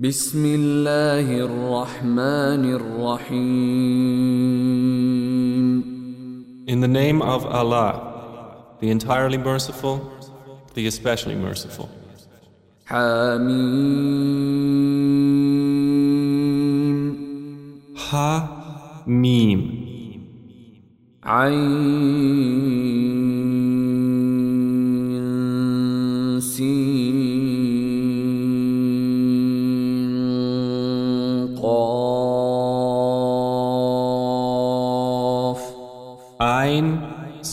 بسم الله الرحمن الرحيم In the name of Allah, the entirely merciful, the especially merciful. حميم Ha Mim. عين سين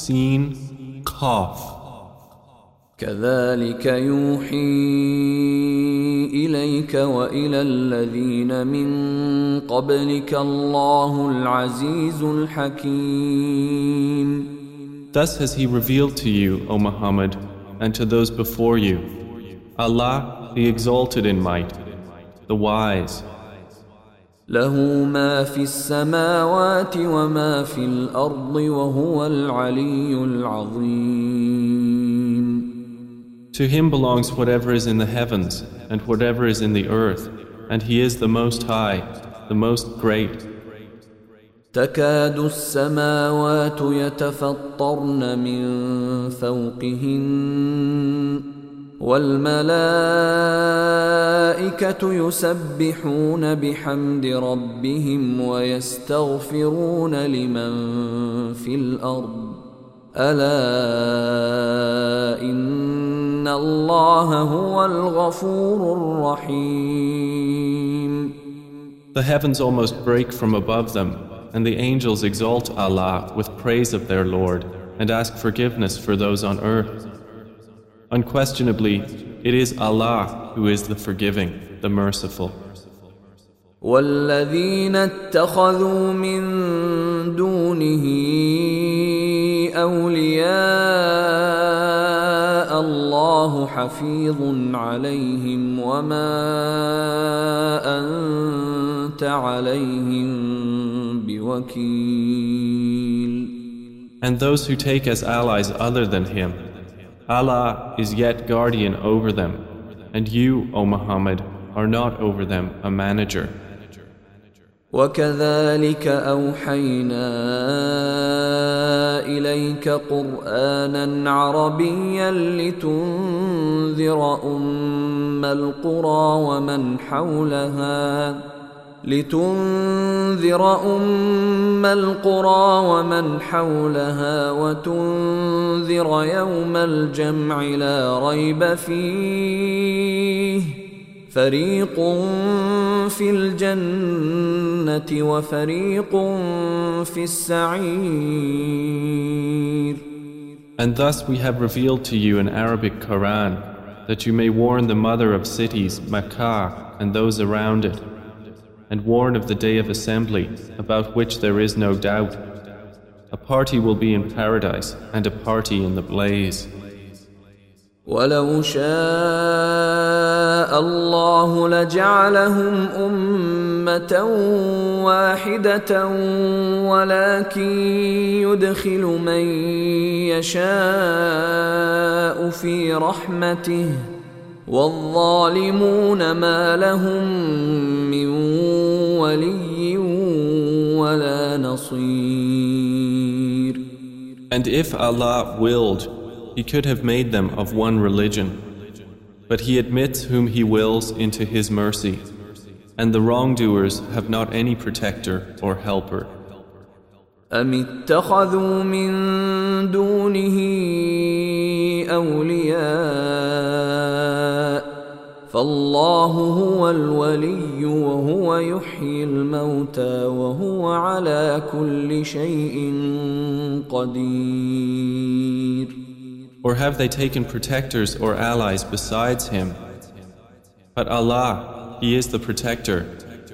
Sin Kaf. كذلك يوحي إليك وإلى الذين من قبلك الله العزيز الحكيم Thus has He revealed to you, O Muhammad, and to those before you, Allah, the exalted in might, the wise. له ما في السماوات وما في الأرض وهو العلي العظيم To Him belongs whatever is in the heavens and whatever is in the earth, and He is the Most High, the Most Great. تكاد السماوات يتفطرن من فوقهن والملائكة يسبحون بحمد ربهم ويستغفرون لمن في الأرض ألا إن الله هو الغفور الرحيم The heavens almost break from above them, and the angels exalt Allah with praise of their Lord and ask forgiveness for those on earth. Unquestionably, it is Allah who is the forgiving, the merciful. والذين اتخذوا من دونه اولياء الله حفيظ عليهم وما انت عليهم بوكيل And those who take as allies other than Him, Allah is yet guardian over them, and you, O Muhammad, are not over them a manager. وكذلك اوحينا اليك قرانا عربيا لتنذر ام القرى ومن حولها لتنذر ام القرى ومن حولها وتنذر يوم الجمع لا ريب فيه فريق في الجنة وفريق في السعير And thus we have revealed to you an Arabic Quran, that you may warn the mother of cities, Makkah, and those around it, and warn of the day of assembly, about which there is no doubt. A party will be in paradise, and a party in the blaze. ولو شاء الله لجعلهم أمة واحدة ولكن يدخل من يشاء في رحمته والظالمون ما لهم من ولي ولا نصير And if Allah willed, He could have made them of one religion. But He admits whom He wills into His mercy, and the wrongdoers have not any protector or helper. أم اتخذوا من دونه أولياء فالله هو الولي وهو يحيي الموتى وهو على كل شيء قدير Or have they taken protectors or allies besides Him? But Allah, He is the protector,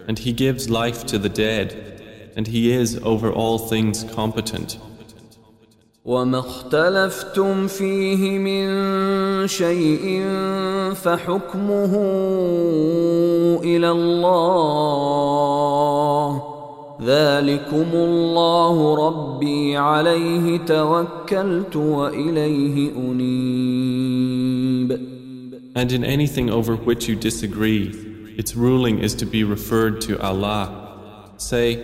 and He gives life to the dead, and He is over all things competent. وما اختلفتم فيه من شيء فحكمه إلى الله ذلكم الله ربي عليه توكلت واليه انيب And in anything over which you disagree, its ruling is to be referred to Allah. Say,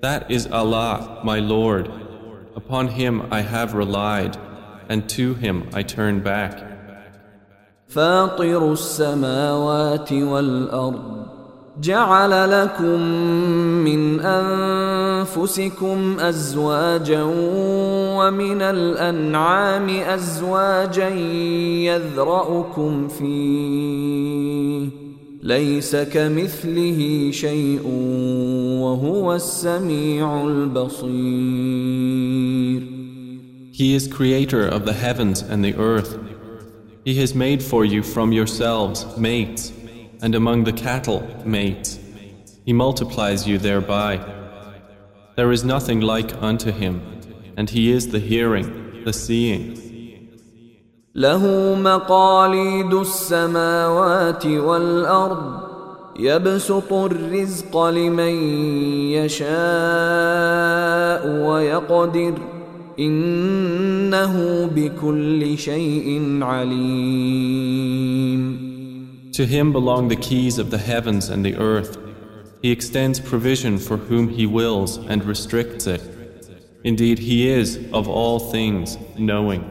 That is Allah, my Lord. Upon Him I have relied, and to Him I turn back. فاطر السماوات والأرض جعل لكم من انفسكم ازواجا ومن الانعام ازواجا يذرأكم فيه ليس كمثله شيء وهو السميع البصير He is creator of the heavens and the earth. He has made for you from yourselves mates and among the cattle, mates. He multiplies you thereby. There is nothing like unto him, and he is the hearing, the seeing. له مقاليد السماوات والأرض يبسط الرزق لمن يشاء ويقدر إنه بكل شيء عليم To him belong the keys of the heavens and the earth. He extends provision for whom he wills and restricts it. Indeed, he is of all things knowing.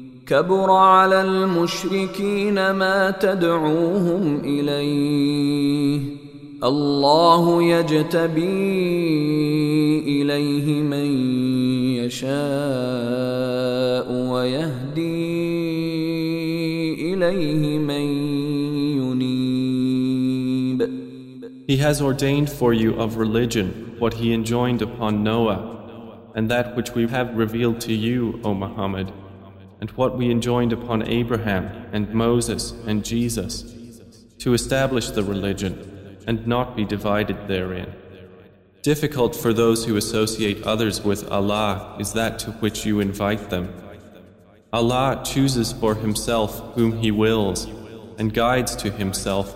كبر على المشركين ما تدعوهم اليه الله يجتبي اليه من يشاء ويهدي اليه من ينيب He has ordained for you of religion what he enjoined upon Noah and that which we have revealed to you, O Muhammad and what we enjoined upon Abraham and Moses and Jesus, to establish the religion and not be divided therein. Difficult for those who associate others with Allah is that to which you invite them. Allah chooses for Himself whom He wills and guides to Himself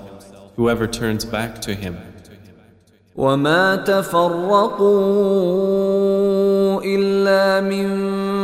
whoever turns back to Him. وما تفرقوا إلا من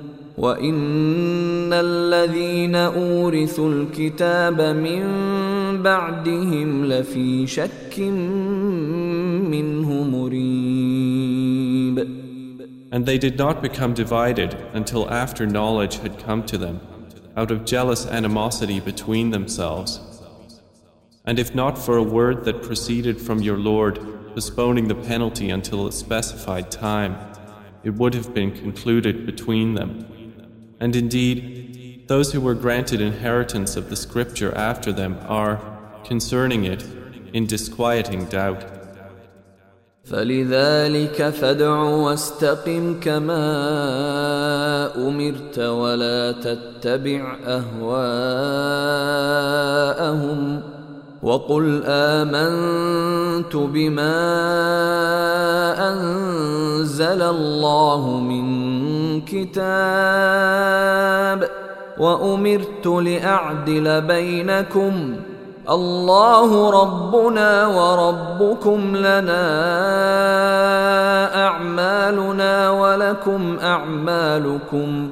وان الذين اورثوا الكتاب من بعدهم لفي شك منه مريب And they did not become divided until after knowledge had come to them, out of jealous animosity between themselves. And if not for a word that proceeded from your Lord, postponing the penalty until a specified time, it would have been concluded between them. And indeed, those who were granted inheritance of the scripture after them are, concerning it, in disquieting doubt. فلذلك فادع واستقم كما امرت ولا تتبع اهواءهم وقل امنت بما انزل الله من كتاب وأمرت لأعدل بينكم الله ربنا وربكم لنا أعمالنا ولكم أعمالكم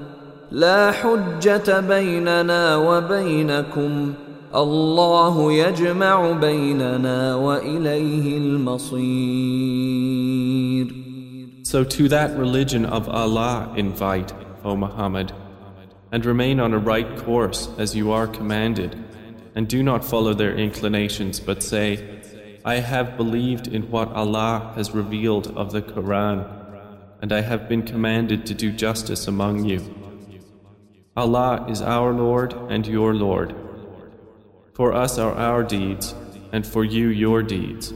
لا حجة بيننا وبينكم الله يجمع بيننا وإليه المصير So to that religion of Allah invite, O Muhammad, and remain on a right course as you are commanded, and do not follow their inclinations, but say, I have believed in what Allah has revealed of the Quran, and I have been commanded to do justice among you. Allah is our Lord and your Lord. For us are our deeds, and for you your deeds.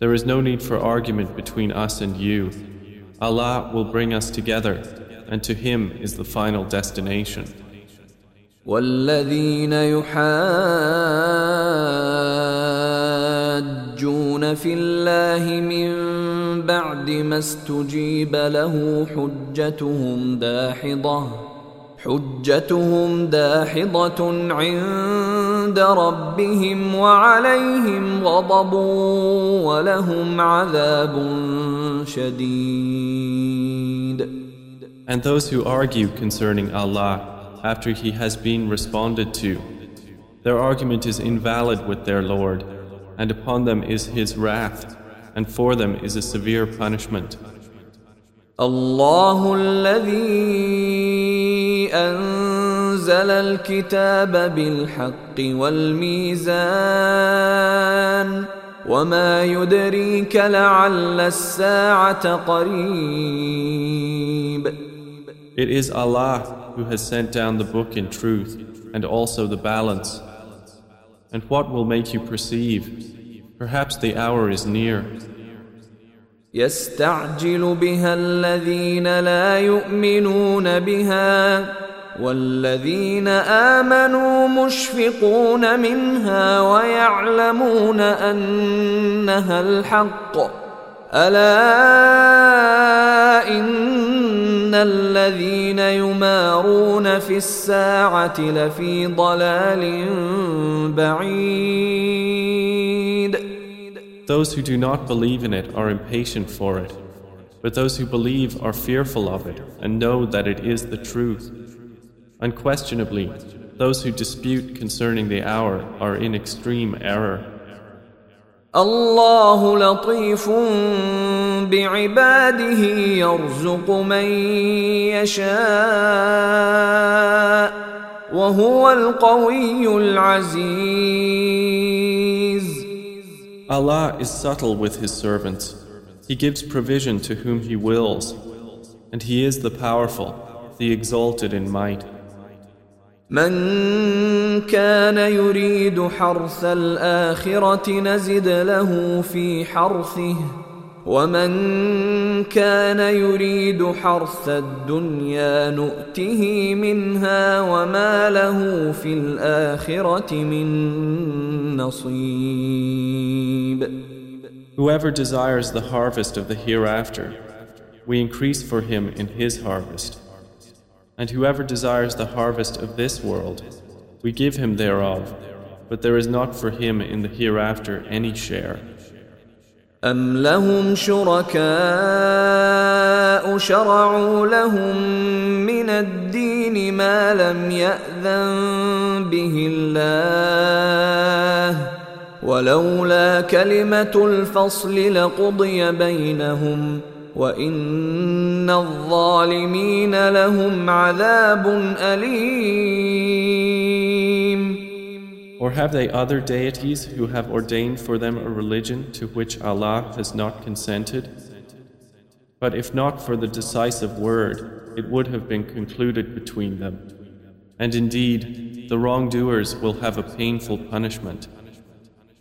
There is no need for argument between us and you. Allah will bring us together, and to Him is the final destination. والذين يحاجون في الله من بعد ما استجيب له حجتهم داحضه حجتهم داحضه عند ربهم وعليهم غضب ولهم عذاب شديد And those who argue concerning Allah after He has been responded to, their argument is invalid with their Lord, and upon them is His wrath, and for them is a severe punishment. الله الذي أنزل الكتاب بالحق والميزان وما يدريك لعل الساعة قريب It is Allah who has sent down the book in truth and also the balance. And what will make you perceive? Perhaps the hour is near. يستعجل بها الذين لا يؤمنون بها والذين امنوا مشفقون منها ويعلمون انها الحق الا ان الذين يمارون في الساعة لفي ضلال بعيد Those who do not believe in it are impatient for it, but those who believe are fearful of it and know that it is the truth. Unquestionably, those who dispute concerning the hour are in extreme error. الله لطيف بعباده يرزق من يشاء وهو القوي العزيز Allah is subtle with His servants. He gives provision to whom He wills, and He is the powerful, the exalted in might. من كان يريد حرث الآخرة نزد له في حرثه ومن كان يريد حرث الدنيا نؤته منها وما له في الآخرة من نصيب Whoever desires the harvest of the hereafter, we increase for him in his harvest. And whoever desires the harvest of this world, we give him thereof, but there is not for him in the hereafter any share. أم لهم شركاء شرعوا لهم من الدين ما لم يأذن به الله ولولا كلمة الفصل لقضي بينهم وإن الظالمين لهم عذاب أليم Or have they other deities who have ordained for them a religion to which Allah has not consented? But if not for the decisive word, it would have been concluded between them. And indeed, the wrongdoers will have a painful punishment.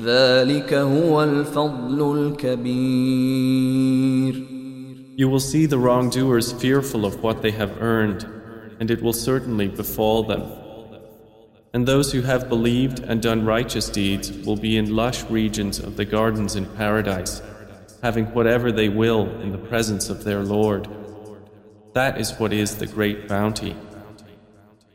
ذلك هو الفضل الكبير You will see the wrongdoers fearful of what they have earned, and it will certainly befall them. And those who have believed and done righteous deeds will be in lush regions of the gardens in paradise, having whatever they will in the presence of their Lord. That is what is the great bounty.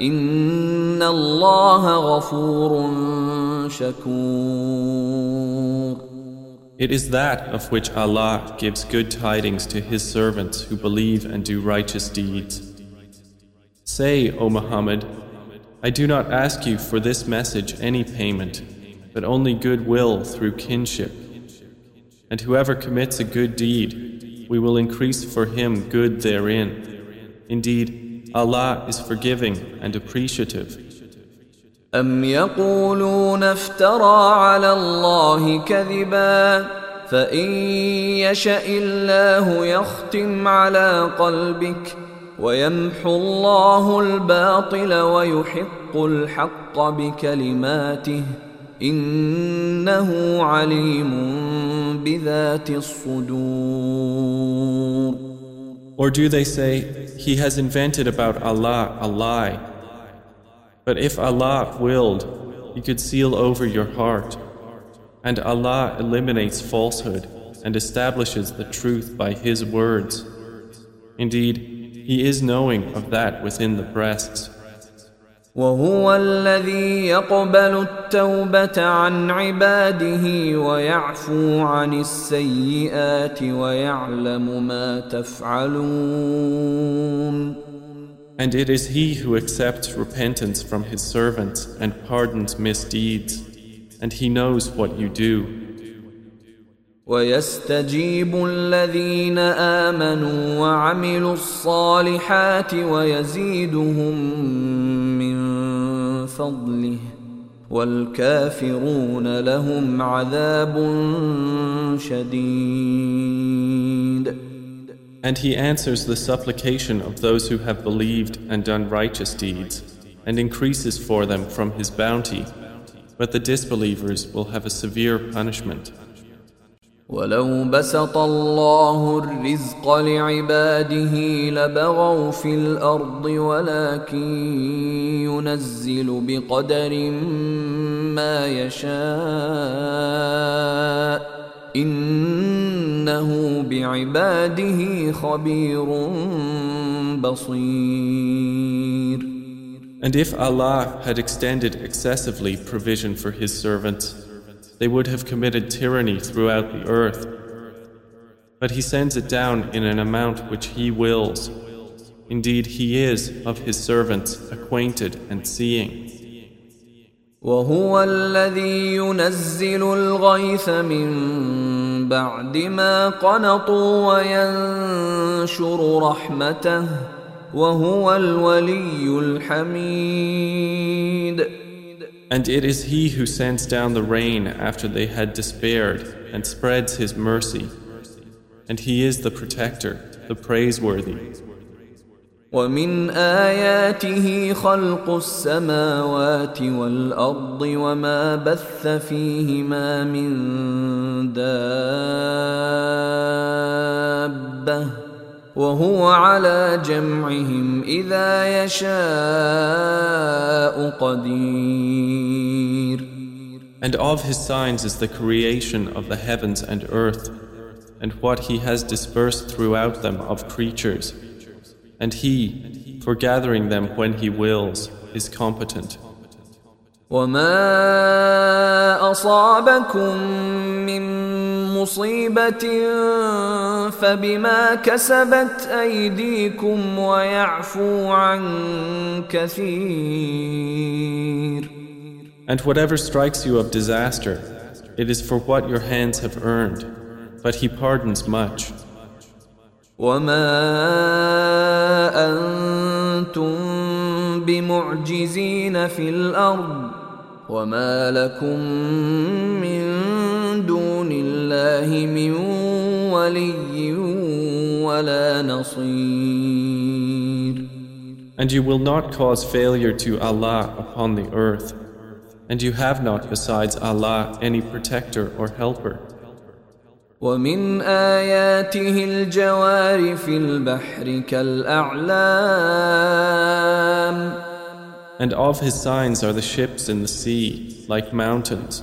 ان الله غفور شكور It is that of which Allah gives good tidings to His servants who believe and do righteous deeds. Say, O Muhammad, I do not ask you for this message any payment, but only goodwill through kinship. And whoever commits a good deed, we will increase for him good therein. Indeed, Allah is forgiving and appreciative. أم يقولون افترى على الله كذبا فإن يشأ الله يختم على قلبك ويمحو الله الباطل ويحق الحق بكلماته إنه عليم بذات الصدور Or do they say, He has invented about Allah a lie But if Allah willed, He could seal over your heart. And Allah eliminates falsehood and establishes the truth by His words. Indeed, He is knowing of that within the breasts. وهو الذي يقبل التوبة عن عباده ويعفو عن السيئات ويعلم ما تفعلون And it is He who accepts repentance from His servants and pardons misdeeds, and He knows what you do. ويستجيب الذين آمنوا وعملوا الصالحات ويزيدهم من فضله والكافرون لهم عذاب شديد And he answers the supplication of those who have believed and done righteous deeds, and increases for them from his bounty. But the disbelievers will have a severe punishment. ولو بسط الله الرزق لعباده لبغوا في الأرض ولكن ينزل بقدر ما يشاء إنه بعباده خبير بصير. And if Allah had extended excessively provision for His servants, they would have committed tyranny throughout the earth. But He sends it down in an amount which He wills. Indeed, He is of His servants acquainted and seeing. وهو الذي ينزل الغيث من بعد ما قنطوا وينشر رحمته وهو الولي الحميد And it is he who sends down the rain after they had despaired and spreads his mercy. And he is the protector, the praiseworthy. ومن آياته خلق السماوات والأرض وما بث فيهما من دابة وهو على جمعهم إذا يشاء قدير And of his signs is the creation of the heavens and earth, and what he has dispersed throughout them of creatures. And He, for gathering them when He wills, is competent. وما أصابكم من مصيبة فبما كسبت أيديكم ويعفو عن كثير And whatever strikes you of disaster, it is for what your hands have earned, but He pardons much. وما أنتم بمعجزين في الأرض وما لكم من دون الله من ولي ولا نصير And you will not cause failure to Allah upon the earth, and you have not besides Allah any protector or helper. ومن آياته الجوار في البحر كالأعلام And of his signs are the ships in the sea, like mountains.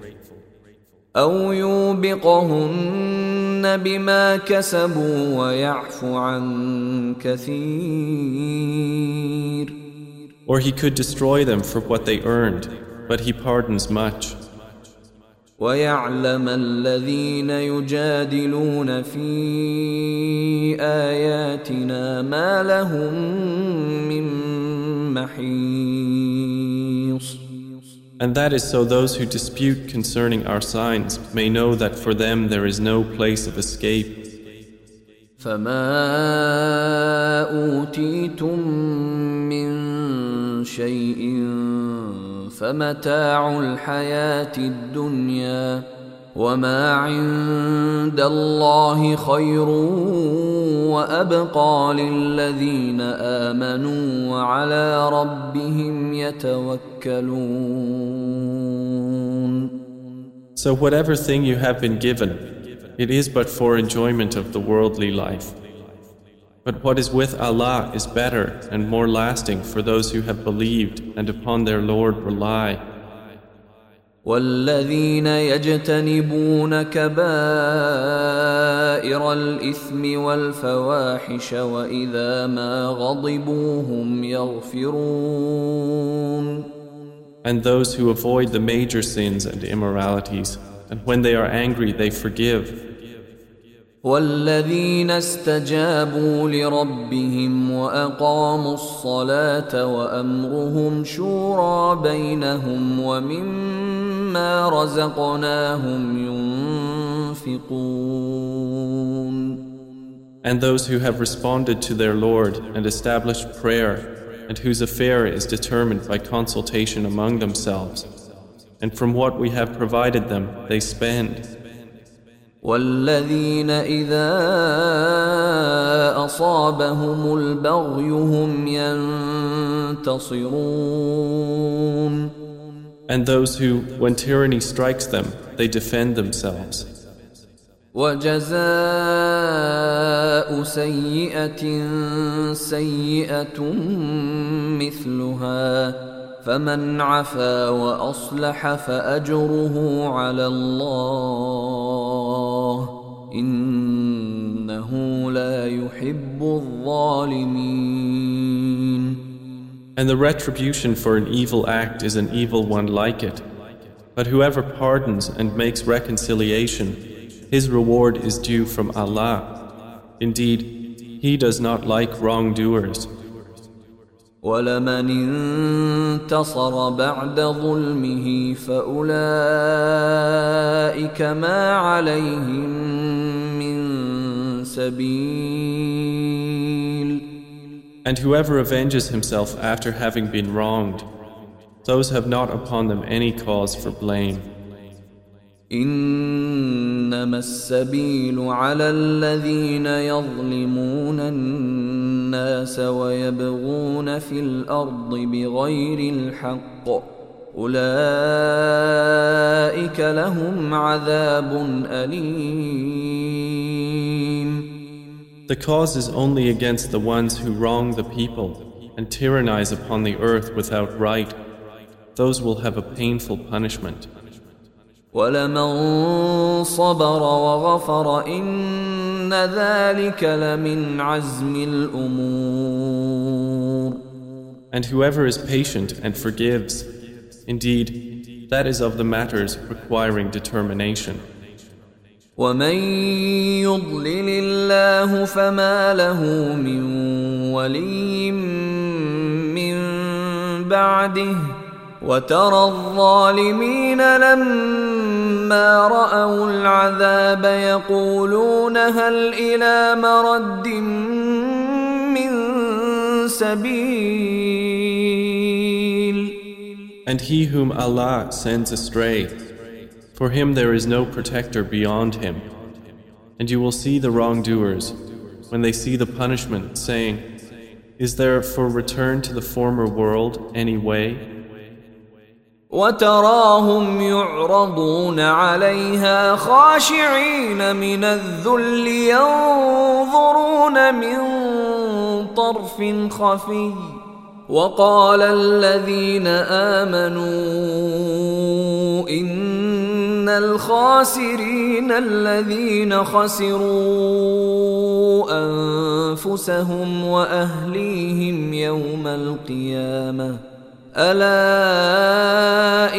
أو يوبقهن بما كسبوا ويعفو عن كثير Or he could destroy them for what they earned, but he pardons much. ويعلم الذين يجادلون في آياتنا ما لهم من محيص And that is so those who dispute concerning our signs may know that for them there is no place of escape. فما أوتيتم من شيء فمتاع الحياة الدنيا وما عند الله خير وأبقى للذين آمنوا وعلى ربهم يتوكلون So whatever thing you have been given, it is but for enjoyment of the worldly life. But what is with Allah is better and more lasting for those who have believed and upon their Lord rely. والذين يجتنبون كبائر الإثم والفواحش وإذا ما غضبوا هم يغفرون And those who avoid the major sins and immoralities, and when they are angry, they forgive. والذين استجابوا لربهم وأقاموا الصلاة وأمرهم شورى بينهم ومما رزقناهم ينفقون And those who have responded to their Lord and established prayer, and whose affair is determined by consultation among themselves. And from what we have provided them, they spend. والذين إذا أصابهم البغي هم ينتصرون And those who, when tyranny strikes them, they defend themselves. وجزاء سيئة سيئة مثلها فمن عفا واصلح فاجره على الله انه لا يحب الظالمين And the retribution for an evil act is an evil one like it. But whoever pardons and makes reconciliation, his reward is due from Allah. Indeed, he does not like wrongdoers. ولمن انتصر بعد ظلمه فأولئك ما عليهم من سبيل And whoever avenges himself after having been wronged, those have not upon them any cause for blame. إنما السبيل على الذين يظلمون الناس ويبغون في الأرض بغير الحق أولئك لهم عذاب أليم The cause is only against the ones who wrong the people and tyrannize upon the earth without right. Those will have a painful punishment. ولمن صبر وغفر إن ذلك لمن عزم الأمور And whoever is patient and forgives, indeed, that is of the matters requiring determination. ومن يضلل الله فما له من ولي من بعده وترى الظالمين لما رأوا العذاب يقولون هل إلى مرد من سبيل And he whom Allah sends astray, for him there is no protector beyond him. And you will see the wrongdoers when they see the punishment, saying, Is there for return to the former world any way? وتراهم يعرضون عليها خاشعين من الذل ينظرون من طرف خفي وقال الذين امنوا ان الخاسرين الذين خسروا انفسهم واهليهم يوم القيامه الا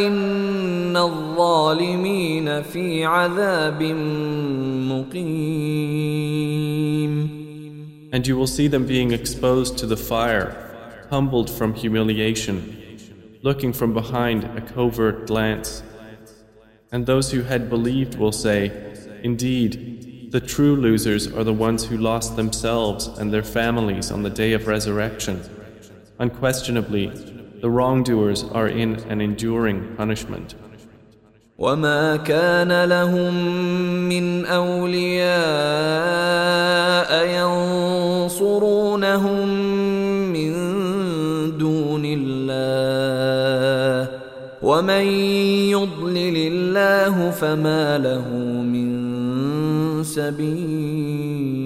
ان الظالمين في عذاب مقيم And you will see them being exposed to the fire humbled from humiliation, looking from behind a covert glance. And those who had believed will say, Indeed, the true losers are the ones who lost themselves and their families on the day of resurrection. Unquestionably, the wrongdoers are in an enduring punishment. وما كان لهم من اولياء ينصرونهم ومن يضلل الله فما له من سبيل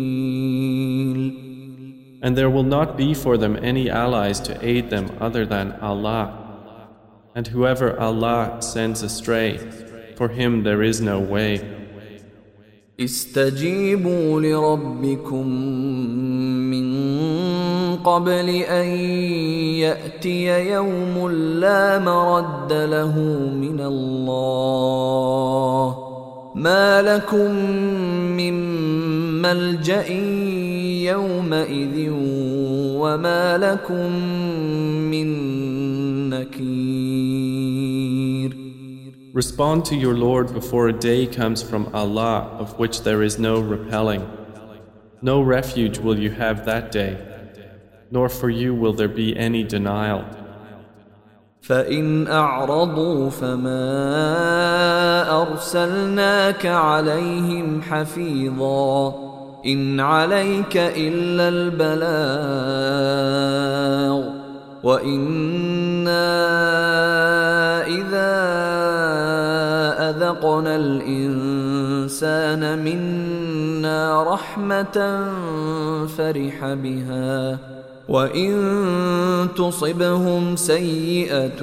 And there will not be for them any allies to aid them other than Allah. And whoever Allah sends astray, for him there is no way. استجيبوا لربكم من قبل ان ياتي يوم لا مرد له من الله ما لكم من ملجا يومئذ وما لكم من نكير Respond to your Lord before a day comes from Allah of which there is no repelling. No refuge will you have that day, nor for you will there be any denial. فإن أعرضوا فما أرسلناك عليهم حفيظا إن عليك إلا البلاغ وإنا إذا أذقنا الإنسان منا رحمة فرح بها وإن تصبهم سيئة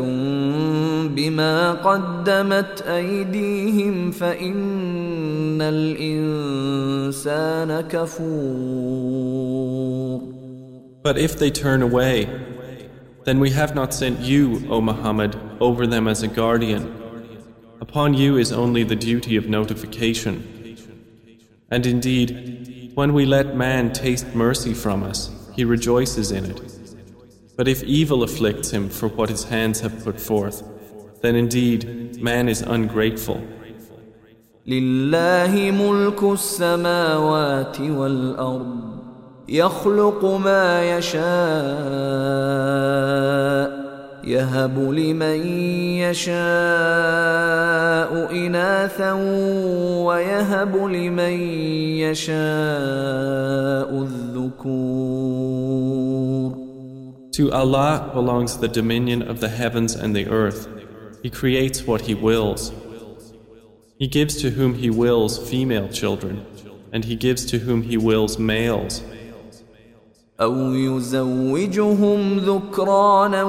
بما قدمت أيديهم فإن الإنسان كفور But if they turn away, then we have not sent you, O Muhammad, over them as a guardian Upon you is only the duty of notification. And indeed, when we let man taste mercy from us, he rejoices in it. But if evil afflicts him for what his hands have put forth, then indeed man is ungrateful. لله ملك السماوات والأرض يخلق ما يشاء يهب لمن يشاء إناثا ويهب لمن يشاء الذكور To Allah belongs the dominion of the heavens and the earth. He creates what He wills. He gives to whom He wills female children, and He gives to whom He wills males. أو يزوجهم ذكرانا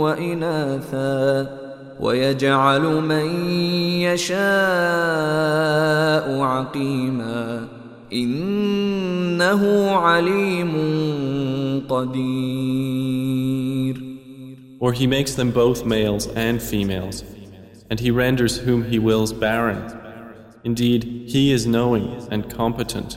وإناثا ويجعل من يشاء عقيما إنه عليم قدير Or he makes them both males and females, and he renders whom he wills barren. Indeed, he is knowing and competent.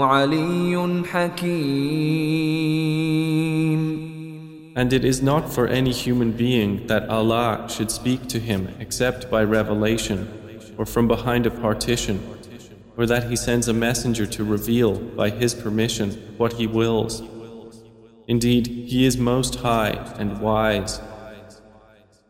علي حكيم And it is not for any human being that Allah should speak to him except by revelation or from behind a partition, or that He sends a messenger to reveal by His permission what He wills. Indeed, He is most high and wise.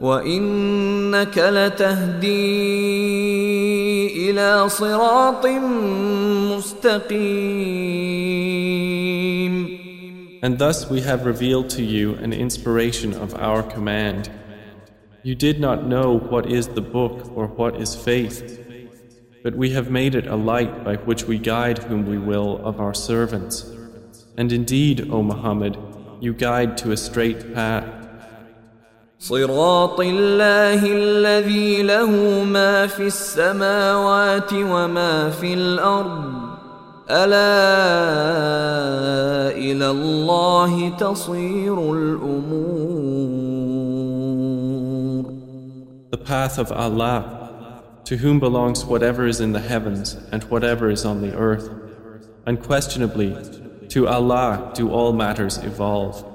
وانك لتهدي الى صراط مستقيم And thus we have revealed to you an inspiration of our command. You did not know what is the book or what is faith, but we have made it a light by which we guide whom we will of our servants. And indeed, O Muhammad, you guide to a straight path. صراط الله الذي له ما في السماوات وما في الارض الا الى الله تصير الامور The path of Allah, to whom belongs whatever is in the heavens and whatever is on the earth. Unquestionably, to Allah do all matters evolve.